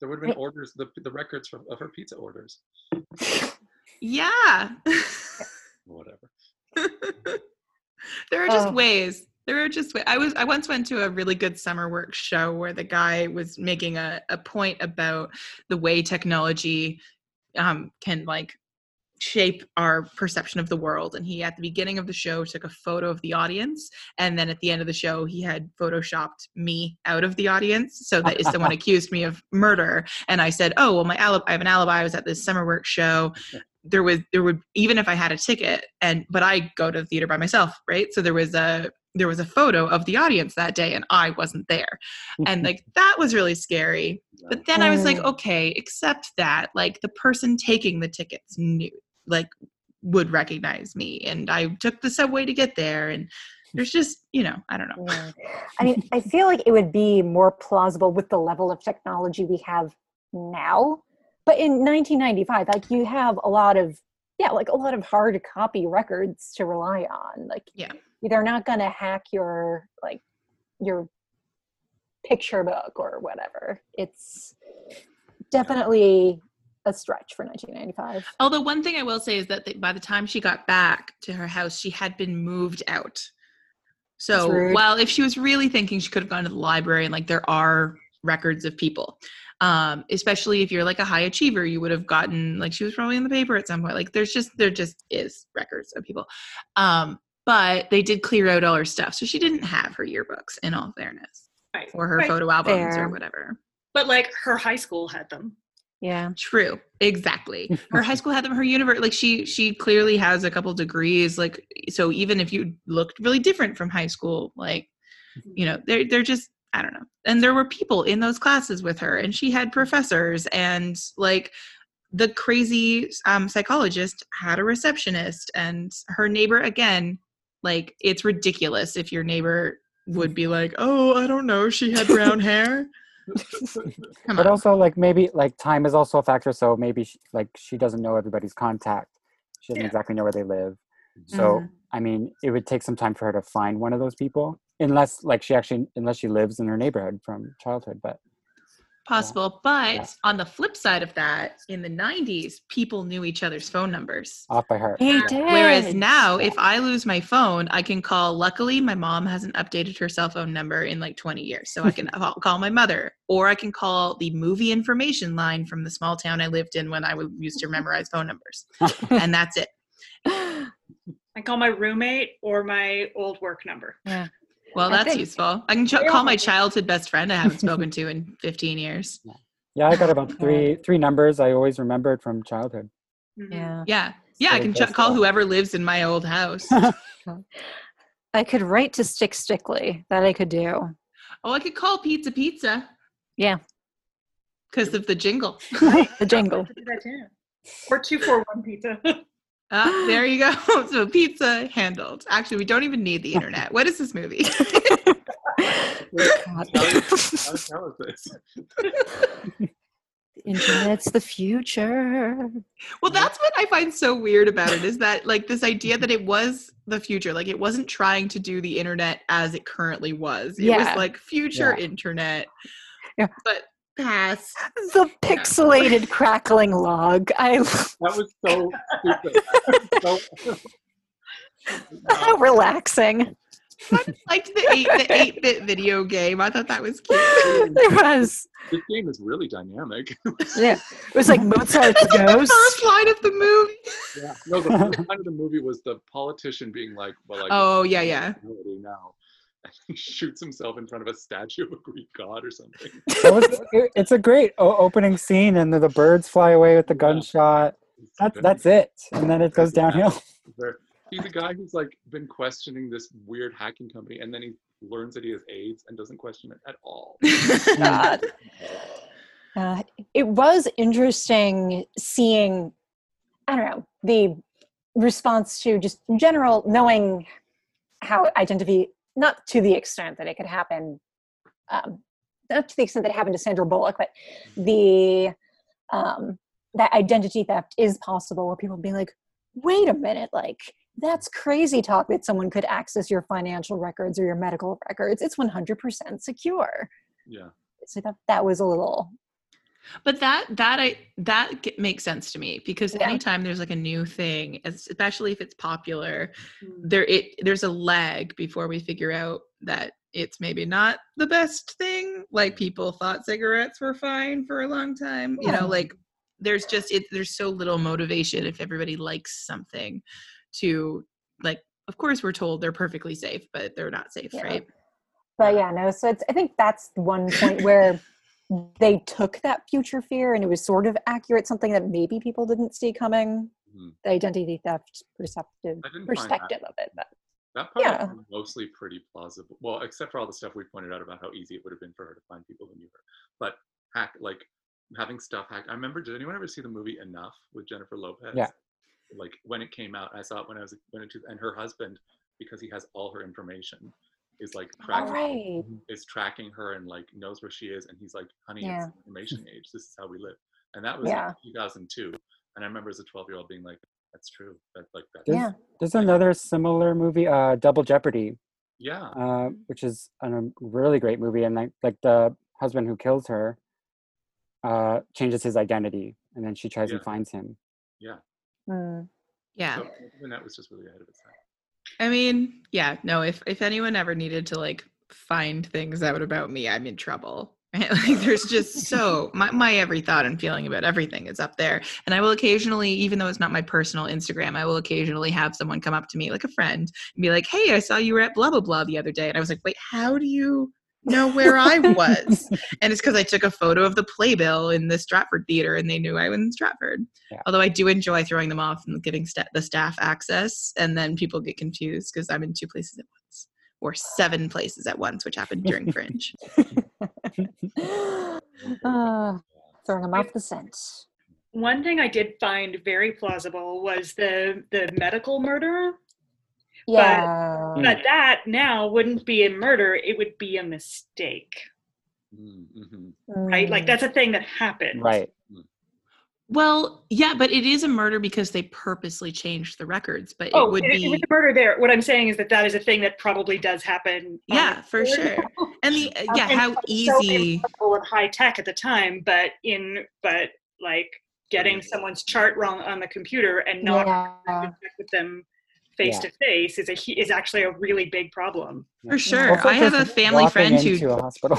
there would have been orders the, the records for, of her pizza orders yeah [LAUGHS] whatever [LAUGHS] there are just Oh. ways there are just wa- i was i once went to a really good SummerWorks show where the guy was making a, a point about the way technology um, can like shape our perception of the world and he at the beginning of the show took a photo of the audience and then at the end of the show he had photoshopped me out of the audience so that if someone [LAUGHS] accused me of murder and i said oh well my alibi i have an alibi i was at this SummerWorks show there was there would even if I had a ticket and but I go to the theater by myself, right? So there was a there was a photo of the audience that day and I wasn't there. And like [LAUGHS] that was really scary. But then I was like, Mm. okay, except that like the person taking the tickets knew like would recognize me and I took the subway to get there and there's just, you know, I don't know. Yeah. I mean, I feel like it would be more plausible with the level of technology we have now. But in 1995, like you have a lot of, yeah, like a lot of hard copy records to rely on. Like, Yeah. they're not going to hack your, like, your picture book or whatever. It's definitely a stretch for 1995. Although one thing I will say is that the, by the time she got back to her house, she had been moved out. So That's rude. while if she was really thinking, she could have gone to the library and like there are records of people. Um, especially if you're like a high achiever, you would have gotten like she was probably in the paper at some point. Like there's just there just is records of people. Um, but they did clear out all her stuff, so she didn't have her yearbooks. In all fairness, Right. or her Right. photo albums Fair. or whatever. But like her high school had them. Yeah. True. Exactly. [LAUGHS] Her high school had them. Her university like she, she clearly has a couple degrees. Like so, even if you looked really different from high school, like mm-hmm. you know, they're they're just I don't know. And there were people in those classes with her, and she had mm-hmm. professors, and like the crazy um, psychologist had a receptionist, and her neighbor again. Like it's ridiculous if your neighbor would mm-hmm. be like, "Oh, I don't know, she had brown [LAUGHS] hair." But also like maybe like time is also a factor so maybe she, like she doesn't know everybody's contact she doesn't Yeah. exactly know where they live so Mhm. i mean it would take some time for her to find one of those people unless like she actually unless she lives in her neighborhood from childhood but possible but Yeah. on the flip side of that in the 90s people knew each other's phone numbers off by heart He did. whereas now if i lose my phone i can call luckily my mom hasn't updated her cell phone number in like 20 years so i can [LAUGHS] call- call my mother or i can call the movie information line from the small town i lived in when i used to memorize phone numbers and [LAUGHS] that's it [LAUGHS] I call my roommate or my old work number. Yeah. Well that's think- useful i can ch- call my childhood best friend i haven't spoken to in [LAUGHS] 15 years yeah i got about three [LAUGHS] three numbers i always remembered from childhood Mhm. Yeah. yeah yeah i can ch- call whoever lives in my old house [LAUGHS] I could write to Stick Stickly. That I could do. Oh, I could call Pizza Pizza. Yeah. Because of the jingle. The jingle. I could do that. Or two four one pizza. Ah, there you go. [GASPS] [LAUGHS] So pizza handled. Actually, we don't even need the internet. What is this movie? God. How tell us this? Internet's the future. well, that's what I find so weird about it is that like this idea that it was the future. Like it wasn't trying to do the internet as it currently was. It was like future Yeah. internet. Yeah. But past. The pixelated crackling log. I That was so stupid. [LAUGHS] so, relaxing. I liked the eight the [LAUGHS] eight bit video game. I thought that was cute. It was. this game is really dynamic. [LAUGHS] Yeah. It was like Mozart's the ghost. first line of the movie. yeah. No, the first line of the movie was the politician being like, "Well, like, Oh, yeah, yeah. now." And [LAUGHS] he shoots himself in front of a statue of a Greek god or something. That was, it's a great opening scene and the, the birds fly away with the gunshot that's that's it and then it goes downhill [LAUGHS] he's a guy who's like been questioning this weird hacking company, and then he learns that he has AIDS and doesn't question it at all. [LAUGHS] God. Uh, it was interesting seeing, I don't know, the response to just general knowing how identity, not to the extent that it could happen, um, not to the extent that it happened to Sandra Bullock, but the um, that identity theft is possible, where people being like, "Wait a minute, like." That's crazy talk that someone could access your financial records or your medical records. It's 100% secure. Yeah. So that, that was a little But that that I that ge- makes sense to me because Yeah. anytime there's like a new thing, especially if it's popular, Mm. there it there's a lag before we figure out that it's maybe not the best thing. Like people thought cigarettes were fine for a long time. You know, like there's just it there's so little motivation if everybody likes something to like of course we're told they're perfectly safe, but they're not safe, Yeah. right? but yeah no so it's i think that's one point where [LAUGHS] they took that future fear and it was sort of accurate something that maybe people didn't see coming Mhm. the identity theft perceptive I didn't find that. perspective of it. But That part Yeah. was mostly pretty plausible. Well, except for all the stuff we pointed out about how easy it would have been for her to find people who knew her. But hack, like having stuff hacked. I remember. Did anyone ever see the movie Enough with Jennifer Lopez? Yeah. Like when it came out, I saw it when I was went into, and her husband, because he has all her information, is like tracking right, is tracking her and like knows where she is, and he's like, "Honey, Yeah. it's information age. This is how we live." And that was Yeah. like 2002. And I remember as a 12 year old being like, "That's true. That like that's There's, Yeah. there's another similar movie, uh, Double Jeopardy, yeah." uh, which is a really great movie, and like like the husband who kills her uh, changes his identity, and then she tries and finds him. Yeah. Mm. Yeah. So even that was just really ahead of its time. I mean, yeah, no, if if anyone ever needed to like find things out about me, I'm in trouble. Right? [LAUGHS] Like there's just so my, my every thought and feeling about everything is up there. And I will occasionally, even though it's not my personal Instagram, I will occasionally have someone come up to me, like a friend, and be like, Hey, I saw you were at blah blah blah the other day. And I was like, Wait, how do you know where I was? [LAUGHS] and it's because I took a photo of the playbill in the Stratford Theater and they knew I was in Stratford. Yeah. Although I do enjoy throwing them off and giving sta- the staff access, and then people get confused because I'm in two places at once or seven places at once, which happened during Fringe. uh, [LAUGHS] throwing them off the scent. One thing I did find very plausible was the the medical murder, Yeah. Mm. but that now wouldn't be a murder; it would be a mistake, Mm-hmm. right? Like Mm. that's a thing that happened, Right. Well, yeah, but it is a murder because they purposely changed the records. But Oh, it would it, it be was a murder there. What I'm saying is that that is a thing that probably does happen. yeah, for sure. And the uh, [LAUGHS] Um, yeah, and how so easy. incredible and high tech at the time, but in but like getting someone's chart wrong on the computer and not yeah. with them face Yeah. to face is a is actually a really big problem. For sure. Also I have a family walking friend who into a hospital.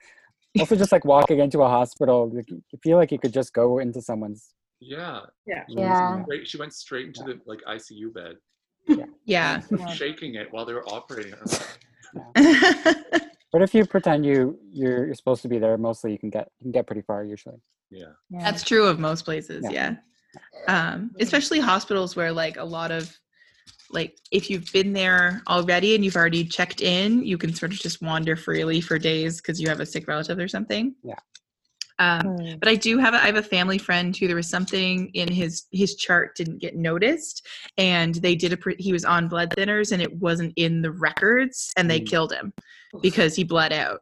[LAUGHS] also, just like walking into a hospital, like, you feel like you could just go into someone's. Yeah. Yeah. Yeah. she went straight into the like ICU bed, yeah. Yeah. shaking it while they were operating on her. [LAUGHS] But if you pretend you you're, you're supposed to be there, mostly you can get you can get pretty far usually. Yeah. yeah. That's true of most places, Yeah. yeah. Um, especially hospitals where like a lot of like if you've been there already and you've already checked in, you can sort of just wander freely for days because you have a sick relative or something. Yeah. Um, Mm. but I do have a, I have a family friend who there was something in his his chart didn't get noticed, and they did a he was on blood thinners and it wasn't in the records, and they Mm. killed him because he bled out.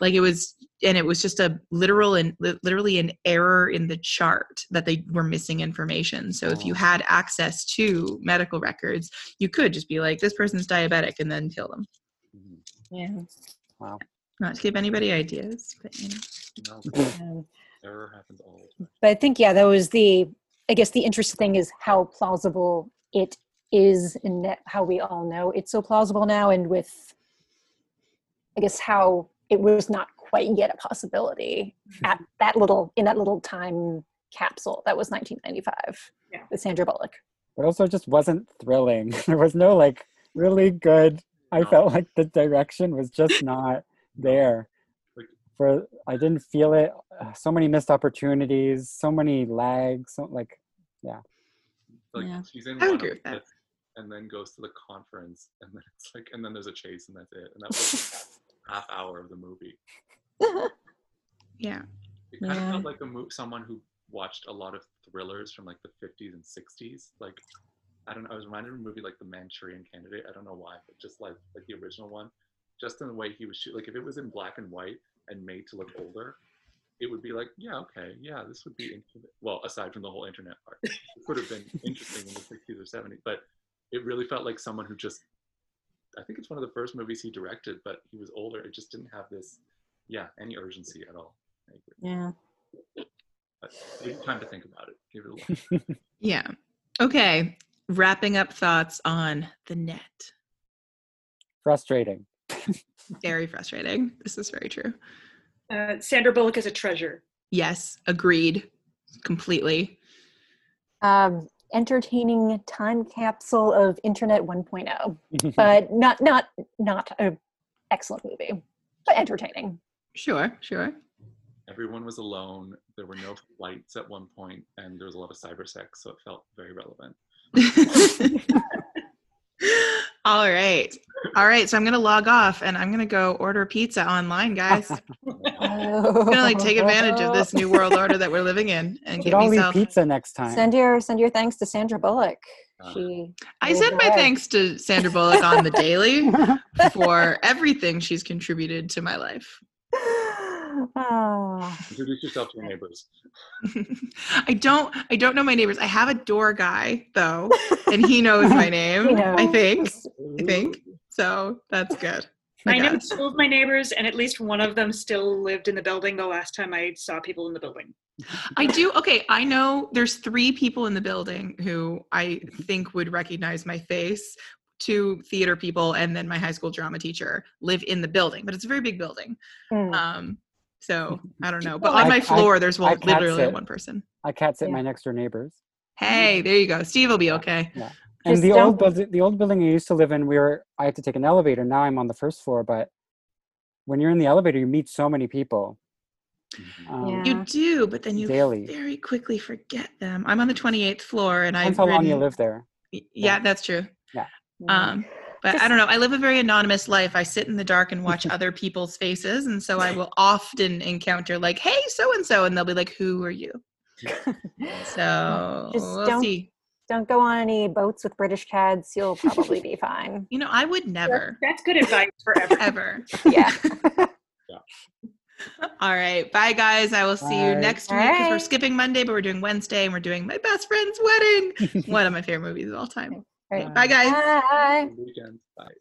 Like it was, and it was just a literal and literally an error in the chart that they were missing information. So if you Oh. had access to medical records, you could just be like, this person's diabetic, and then kill them. Mhm. yeah. Wow. Not to give anybody ideas, but you know. No, Um, [LAUGHS] error happens all the time. but I think yeah, that was the. I guess the interesting thing is how plausible it is, and that how we all know it's so plausible now, and with. I guess how it was not quite yet a possibility at [LAUGHS] that little in that little time capsule that was 1995 Yeah. with Sandra Bullock. But also, just wasn't thrilling. [LAUGHS] There was no like really good. I felt like the direction was just not there. Like- For I didn't feel it. Uh, So many missed opportunities. So many lags. So like yeah. Like Yeah. she's in I one agree of with that. and then goes to the conference and then it's like and then there's a chase and that's it. And that was [LAUGHS] half hour of the movie. [LAUGHS] Yeah. It kind Yeah. of felt like a mo- someone who watched a lot of thrillers from like the 50s and 60s. Like, I don't know, I was reminded of a movie like The Manchurian Candidate. I don't know why, but just like like the original one, just in the way he was shoot. Like, if it was in black and white and made to look older, it would be like, yeah, okay, yeah, this would be interesting. Well, aside from the whole internet part, it would have been interesting in the 60s or 70s, but it really felt like someone who just. I think it's one of the first movies he directed, but he was older. It just didn't have this, yeah, any urgency at all. I agree. Yeah. But give it time to think about it. Give it a look. [LAUGHS] Yeah. Okay. Wrapping up thoughts on the net. frustrating. [LAUGHS] Very frustrating. This is very true. Uh, Sandra Bullock is a treasure. Yes, agreed. Completely. Um, entertaining time capsule of internet 1.0 [LAUGHS] but not not not a excellent movie but entertaining Sure, sure. everyone was alone. There were no flights at one point, and there was a lot of cyber sex, so it felt very relevant. [LAUGHS] All right. All right. So I'm gonna log off and I'm gonna go order pizza online, guys. I'm [LAUGHS] I'm gonna like take advantage of this new world order that we're living in and Should get all eat myself. pizza next time. Send your send your thanks to Sandra Bullock. She I paved send my way. thanks to Sandra Bullock on the daily [LAUGHS] for everything she's contributed to my life. [LAUGHS] Ah. Introduce yourself to your neighbors. I don't I don't know my neighbors. I have a door guy though, and he knows my name. He I think. I think. So that's good. [LAUGHS] I know guess. two of my neighbors, and at least one of them still lived in the building the last time I saw people in the building. I do. Okay, I know there's three people in the building who I think would recognize my face. Two theater people and then my high school drama teacher live in the building, but it's a very big building. Mm. Um, so I don't know. But Well, on I- my floor, there's I one, can't literally sit. one person. I can't sit Yeah. my next door neighbors. Hey, there you go. Steve will be okay. And the don't- old building, the old building I used to live in, we were I had to take an elevator. Now I'm on the first floor, but when you're in the elevator, you meet so many people. Um, Yeah. You do, but then you Daily. very quickly forget them. I'm on the 28th floor, and I've Depends how long you ridden- live there. Y- Yeah, that's true. Yeah. Um, but I don't know. I live a very anonymous life. I sit in the dark and watch other people's faces, and so I will [LAUGHS] often encounter like, "Hey, so and so," and they'll be like, "Who are you?" [LAUGHS] So Just we'll don't- see. Don't go on any boats with British cads. You'll probably be fine. [LAUGHS] You know, I would never, That's good advice for everyone. ever. Yeah. [LAUGHS] [LAUGHS] All right, bye guys. I will see you next All week because we're skipping Monday, but we're doing Wednesday, and we're doing my best friend's wedding. One of my favorite movies of all time. All right. Bye, guys. Bye. Bye.